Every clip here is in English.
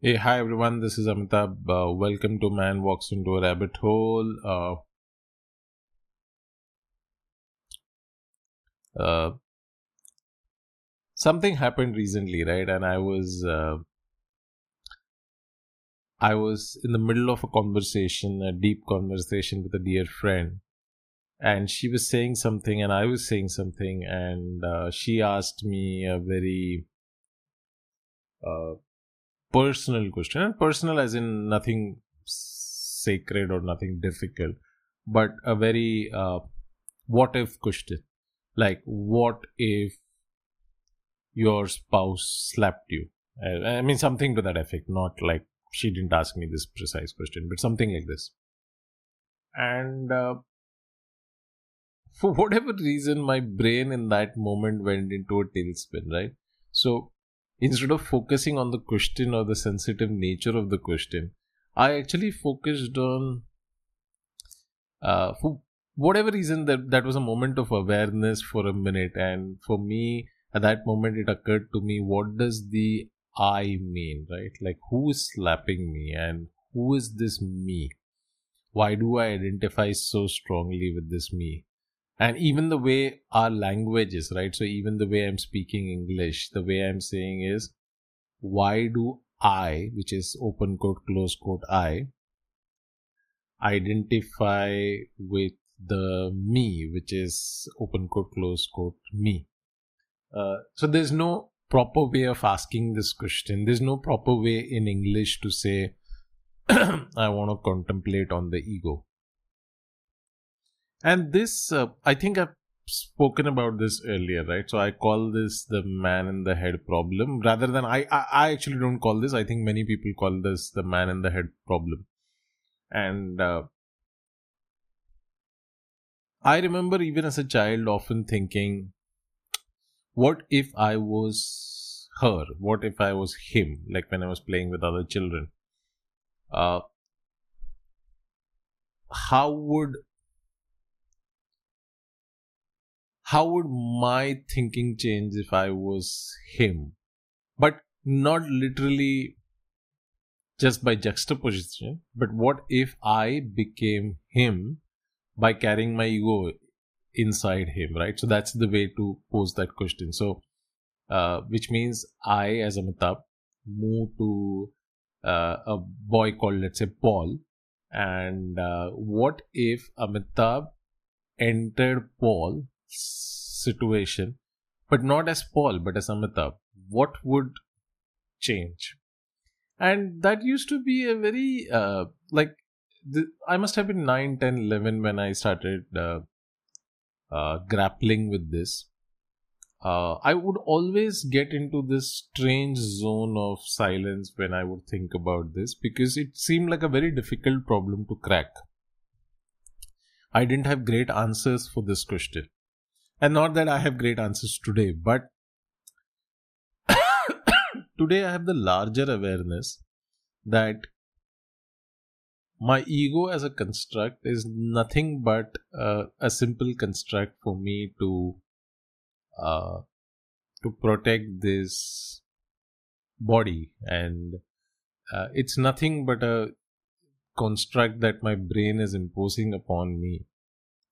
hey, hi everyone, this is Amitabh. Uh, welcome to Man Walks into a Rabbit Hole. Uh, uh, something happened recently, right? And I was. Uh, I was in the middle of a conversation, a deep conversation with a dear friend, and she was saying something and i was saying something and uh, she asked me a very uh, personal question and personal as in nothing sacred or nothing difficult but a very uh, what if question. Like what if your spouse slapped you? I mean something to that effect not like she didn't ask me this precise question but something like this. And uh, for whatever reason, my brain in that moment went into a tailspin, right? So instead of focusing on the question or the sensitive nature of the question, I actually focused on, uh, for whatever reason, that, that was a moment of awareness for a minute. And for me, at that moment, it occurred to me what does the I mean, right? Like, who is slapping me and who is this me? Why do I identify so strongly with this me? And even the way our language is right? So even the way i'm speaking english the way i'm saying is why do i which is open quote close quote i identify with the me which is open quote close quote me. Uh, so there's no proper way of asking this question. There's no proper way in english to say i want to contemplate on the ego and this, uh, I think I've spoken about this earlier, right? So I call this the man in the head problem rather than I, I, I actually don't call this. I think many people call this the man in the head problem. And uh, I remember even as a child often thinking, what if I was her? What if I was him? Like when I was playing with other children. Uh, how would how would my thinking change if I was him? But not literally just by juxtaposition, but what if I became him by carrying my ego inside him, right? So that's the way to pose that question. So, uh, which means I, as Amitabh, move to uh, a boy called, let's say, Paul. And uh, what if Amitabh entered Paul situation, but not as Paul, but as Amitabh, what would change? And that used to be a very, uh, like, the, I must have been 9, 10, 11 when I started uh, uh, grappling with this. Uh, I would always get into this strange zone of silence when I would think about this because it seemed like a very difficult problem to crack. I didn't have great answers for this question. And not that I have great answers today, but today I have the larger awareness that my ego as a construct is nothing but uh, a simple construct for me to uh, to protect this body. And uh, it's nothing but a construct that my brain is imposing upon me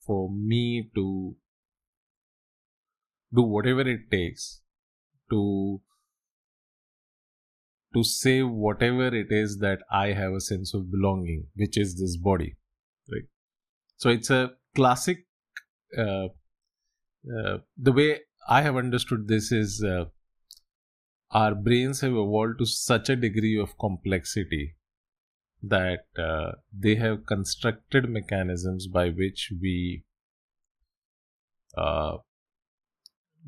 for me to do whatever it takes to to say whatever it is that I have a sense of belonging, which is this body, right? So it's a classic. Uh, uh, the way I have understood this is uh, our brains have evolved to such a degree of complexity that uh, they have constructed mechanisms by which we uh,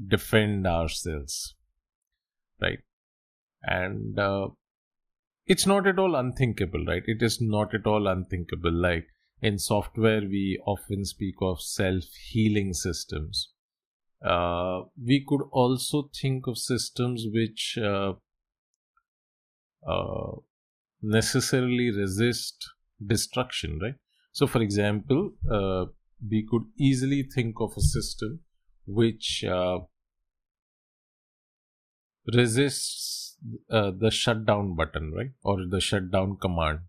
defend ourselves right? And uh, it's not at all unthinkable right? It is not at all unthinkable. Like in software we often speak of self healing systems. Uh, we could also think of systems which uh, uh, necessarily resist destruction right? So for example uh, we could easily think of a system which uh, resists uh, the shutdown button, right? Or the shutdown command.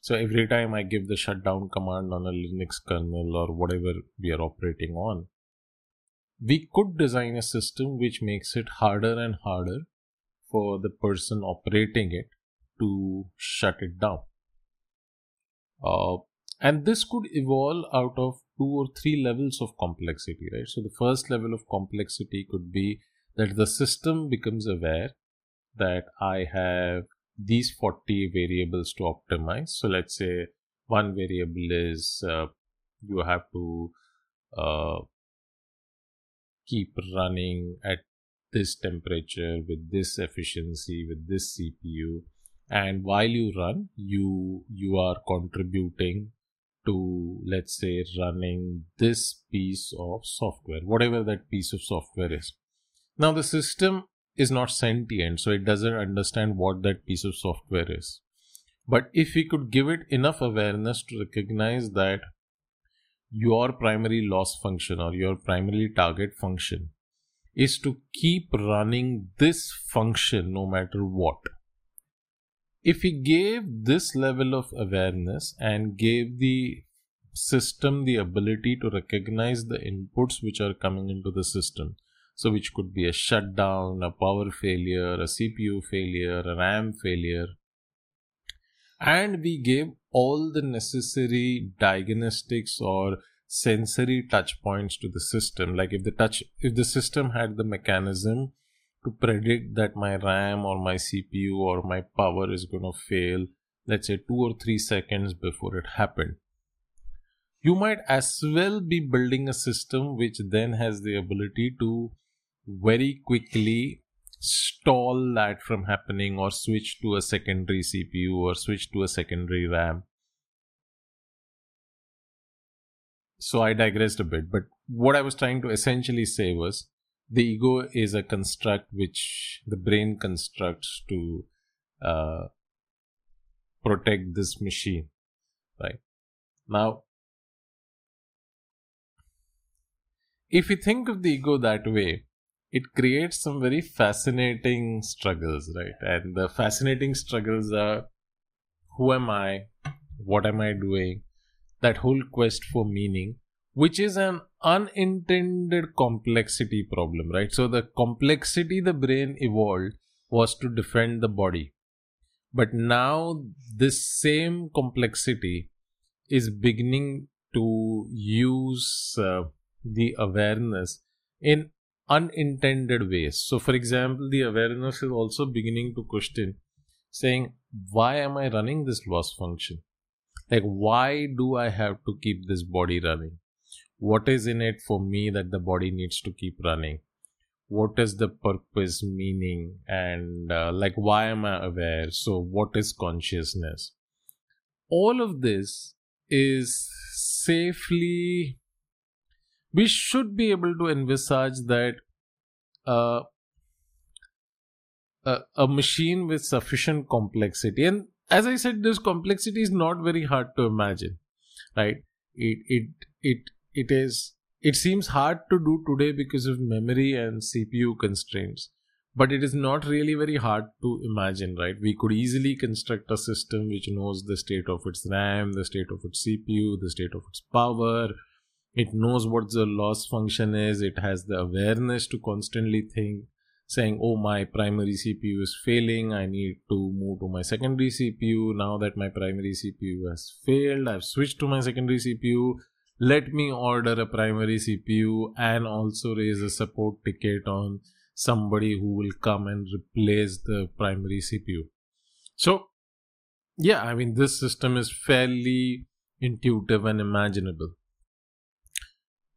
So every time I give the shutdown command on a Linux kernel or whatever we are operating on, we could design a system which makes it harder and harder for the person operating it to shut it down. Uh, and this could evolve out of two or three levels of complexity, right? So the first level of complexity could be that the system becomes aware that I have these 40 variables to optimize. So let's say one variable is uh, you have to uh, keep running at this temperature with this efficiency with this cpu and while you run you you are contributing to let's say running this piece of software whatever that piece of software is now the system is not sentient so it doesn't understand what that piece of software is but if we could give it enough awareness to recognize that your primary loss function or your primary target function is to keep running this function no matter what. If we gave this level of awareness and gave the system the ability to recognize the inputs which are coming into the system, so which could be a shutdown, a power failure, a CPU failure, a RAM failure, and we gave all the necessary diagnostics or sensory touch points to the system. Like if the touch if the system had the mechanism to predict that my ram or my cpu or my power is going to fail let's say 2 or 3 seconds before it happened you might as well be building a system which then has the ability to very quickly stall that from happening or switch to a secondary CPU or switch to a secondary RAM. So I digressed a bit, but what I was trying to essentially say was the ego is a construct which the brain constructs to uh, protect this machine, right? Now, if you think of the ego that way, it creates some very fascinating struggles, right? And the fascinating struggles are who am I? What am I doing? That whole quest for meaning, which is an unintended complexity problem, right? So the complexity the brain evolved was to defend the body. But now this same complexity is beginning to use uh, the awareness in unintended ways. So, for example, the awareness is also beginning to question saying, Why am I running this loss function? Like, why do I have to keep this body running? What is in it for me that the body needs to keep running? What is the purpose, meaning, and uh, like, why am I aware? So, what is consciousness? All of this is safely we should be able to envisage that uh, a, a machine with sufficient complexity and as i said this complexity is not very hard to imagine right it it it it is it seems hard to do today because of memory and cpu constraints but it is not really very hard to imagine right? We could easily construct a system which knows the state of its ram the state of its cpu the state of its power. It knows what the loss function is. It has the awareness to constantly think saying oh my primary cpu is failing. I need to move to my secondary cpu now that my primary cpu has failed i've switched to my secondary cpu let me order a primary cpu and also raise a support ticket on somebody who will come and replace the primary cpu so yeah i mean this system is fairly intuitive and imaginable.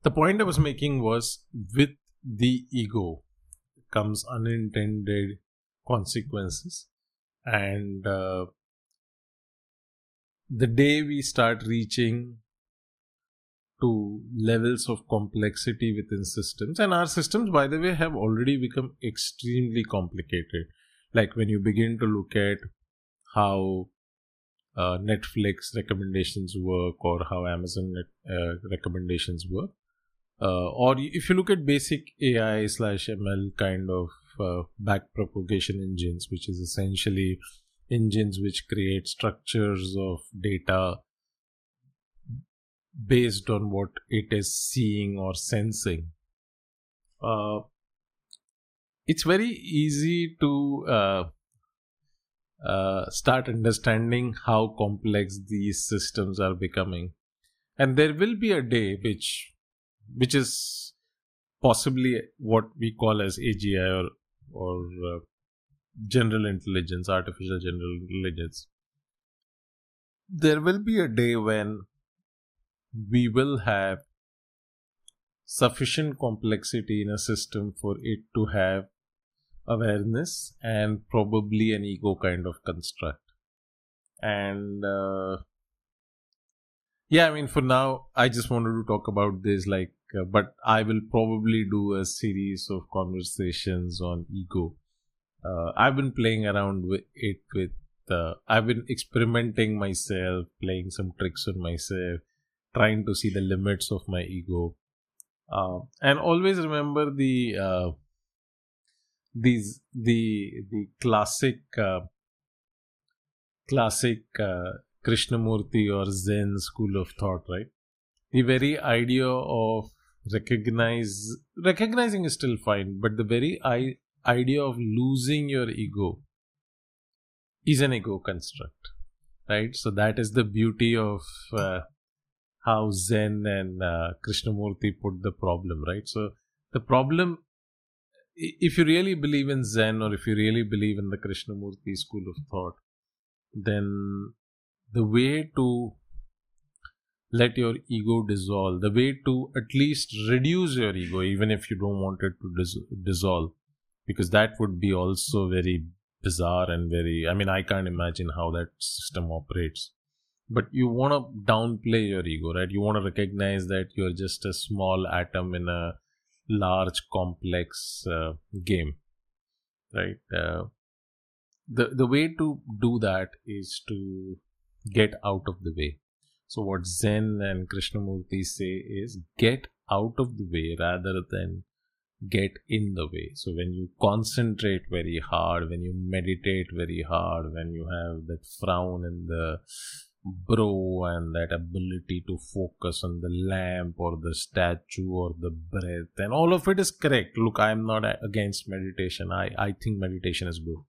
The point I was making was with the ego comes unintended consequences, and uh, the day we start reaching to levels of complexity within systems, and our systems, by the way, have already become extremely complicated. Like when you begin to look at how uh, Netflix recommendations work or how Amazon net, uh, recommendations work, uh, or if you look at basic AI slash ML kind of uh, backpropagation engines, which is essentially engines which create structures of data based on what it is seeing or sensing. Uh, it's very easy to uh, uh, start understanding how complex these systems are becoming, and there will be a day which, which is possibly what we call as AGI or or uh, general intelligence, artificial general intelligence. There will be a day when we will have sufficient complexity in a system for it to have awareness and probably an ego kind of construct. And uh, yeah, I mean, for now, I just wanted to talk about this, like, uh, but I will probably do a series of conversations on ego. Uh, I've been playing around with it with, uh, I've been experimenting myself, playing some tricks on myself, trying to see the limits of my ego. Uh, and always remember the uh, these the the classic uh, classic uh, Krishnamurti or Zen school of thought, right? The very idea of recognize recognizing is still fine, but the very I, idea of losing your ego is an ego construct, right? So that is the beauty of uh, how Zen and uh, Krishnamurti put the problem, right? So the problem if you really believe in Zen or if you really believe in the Krishnamurti school of thought, then the way to let your ego dissolve, the way to at least reduce your ego, even if you don't want it to dis- dissolve, because that would be also very bizarre and very, I mean, I can't imagine how that system operates. But you want to downplay your ego, right? You want to recognize that you're just a small atom in a large complex uh, game right? Uh, the the way to do that is to get out of the way. So what zen and krishnamurti say is get out of the way rather than get in the way. So when you concentrate very hard when you meditate very hard when you have that frown in the brow and that ability to focus on the lamp or the statue or the breath and all of it is correct. Look i am not against meditation. I i think meditation is good.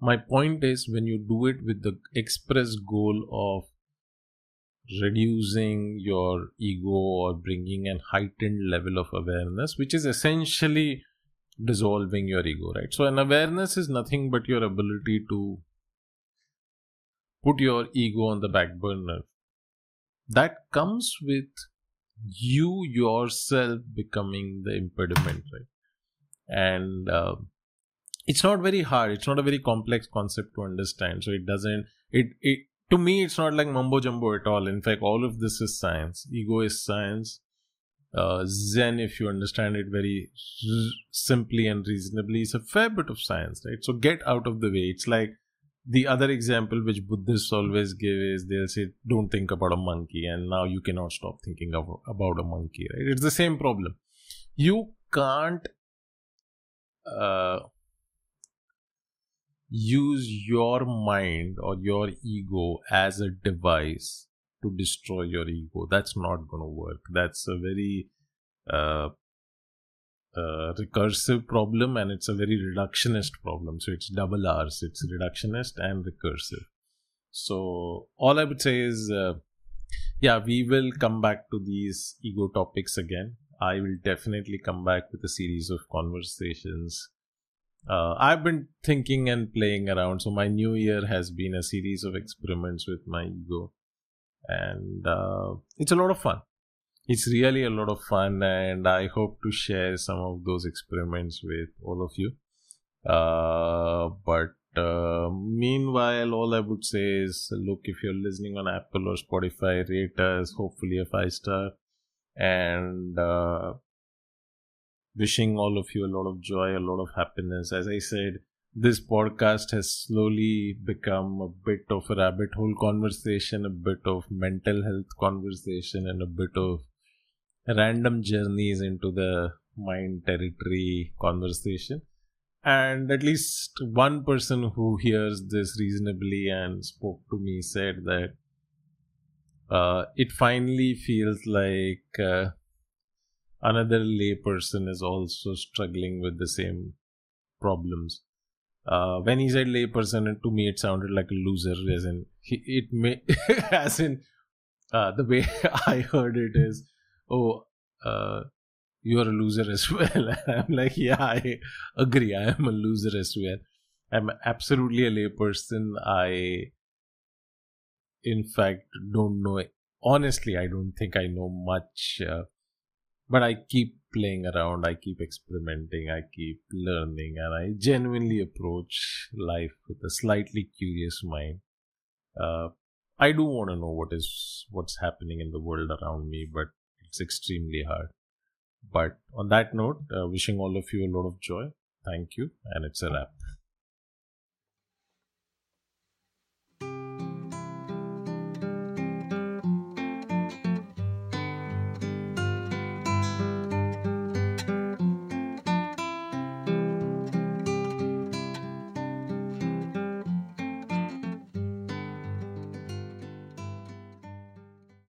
My point is when you do it with the express goal of reducing your ego or bringing an heightened level of awareness which is essentially dissolving your ego right? So an awareness is nothing but your ability to put your ego on the back burner. That comes with you yourself becoming the impediment, right? And uh, it's not very hard. It's not a very complex concept to understand. So it doesn't. It it to me, it's not like mumbo jumbo at all. In fact, all of this is science. Ego is science. Uh, Zen, if you understand it very r- simply and reasonably, is a fair bit of science, right? So get out of the way. It's like the other example which Buddhists always give is they'll say, don't think about a monkey, and now you cannot stop thinking of, about a monkey, right? It's the same problem. You can't uh, use your mind or your ego as a device to destroy your ego. That's not going to work. That's a very uh, uh, recursive problem and it's a very reductionist problem. So it's double R's. It's reductionist and recursive. So all I would say is, uh, yeah, we will come back to these ego topics again. I will definitely come back with a series of conversations. Uh, I've been thinking and playing around. So my new year has been a series of experiments with my ego, and uh, it's a lot of fun it's really a lot of fun and i hope to share some of those experiments with all of you. Uh, but uh, meanwhile all i would say is look if you're listening on apple or spotify rate us hopefully a five star. And uh, wishing all of you a lot of joy a lot of happiness. As i said this podcast has slowly become a bit of a rabbit hole conversation, a bit of mental health conversation, and a bit of random journeys into the mind territory conversation. and at least one person who hears this reasonably and spoke to me said that uh, it finally feels like uh, another layperson is also struggling with the same problems. Uh, when he said layperson, to me it sounded like a loser, as in he, it may, as in uh, the way I heard it is, oh, uh, you're a loser as well. I'm like, yeah, I agree. I am a loser as well. I'm absolutely a layperson. I, in fact, don't know. Honestly, I don't think I know much, uh, but I keep playing around. I keep experimenting. I keep learning, and I genuinely approach life with a slightly curious mind. Uh, I do want to know what is what's happening in the world around me, but it's extremely hard. But on that note, uh, wishing all of you a lot of joy. Thank you, and it's a wrap.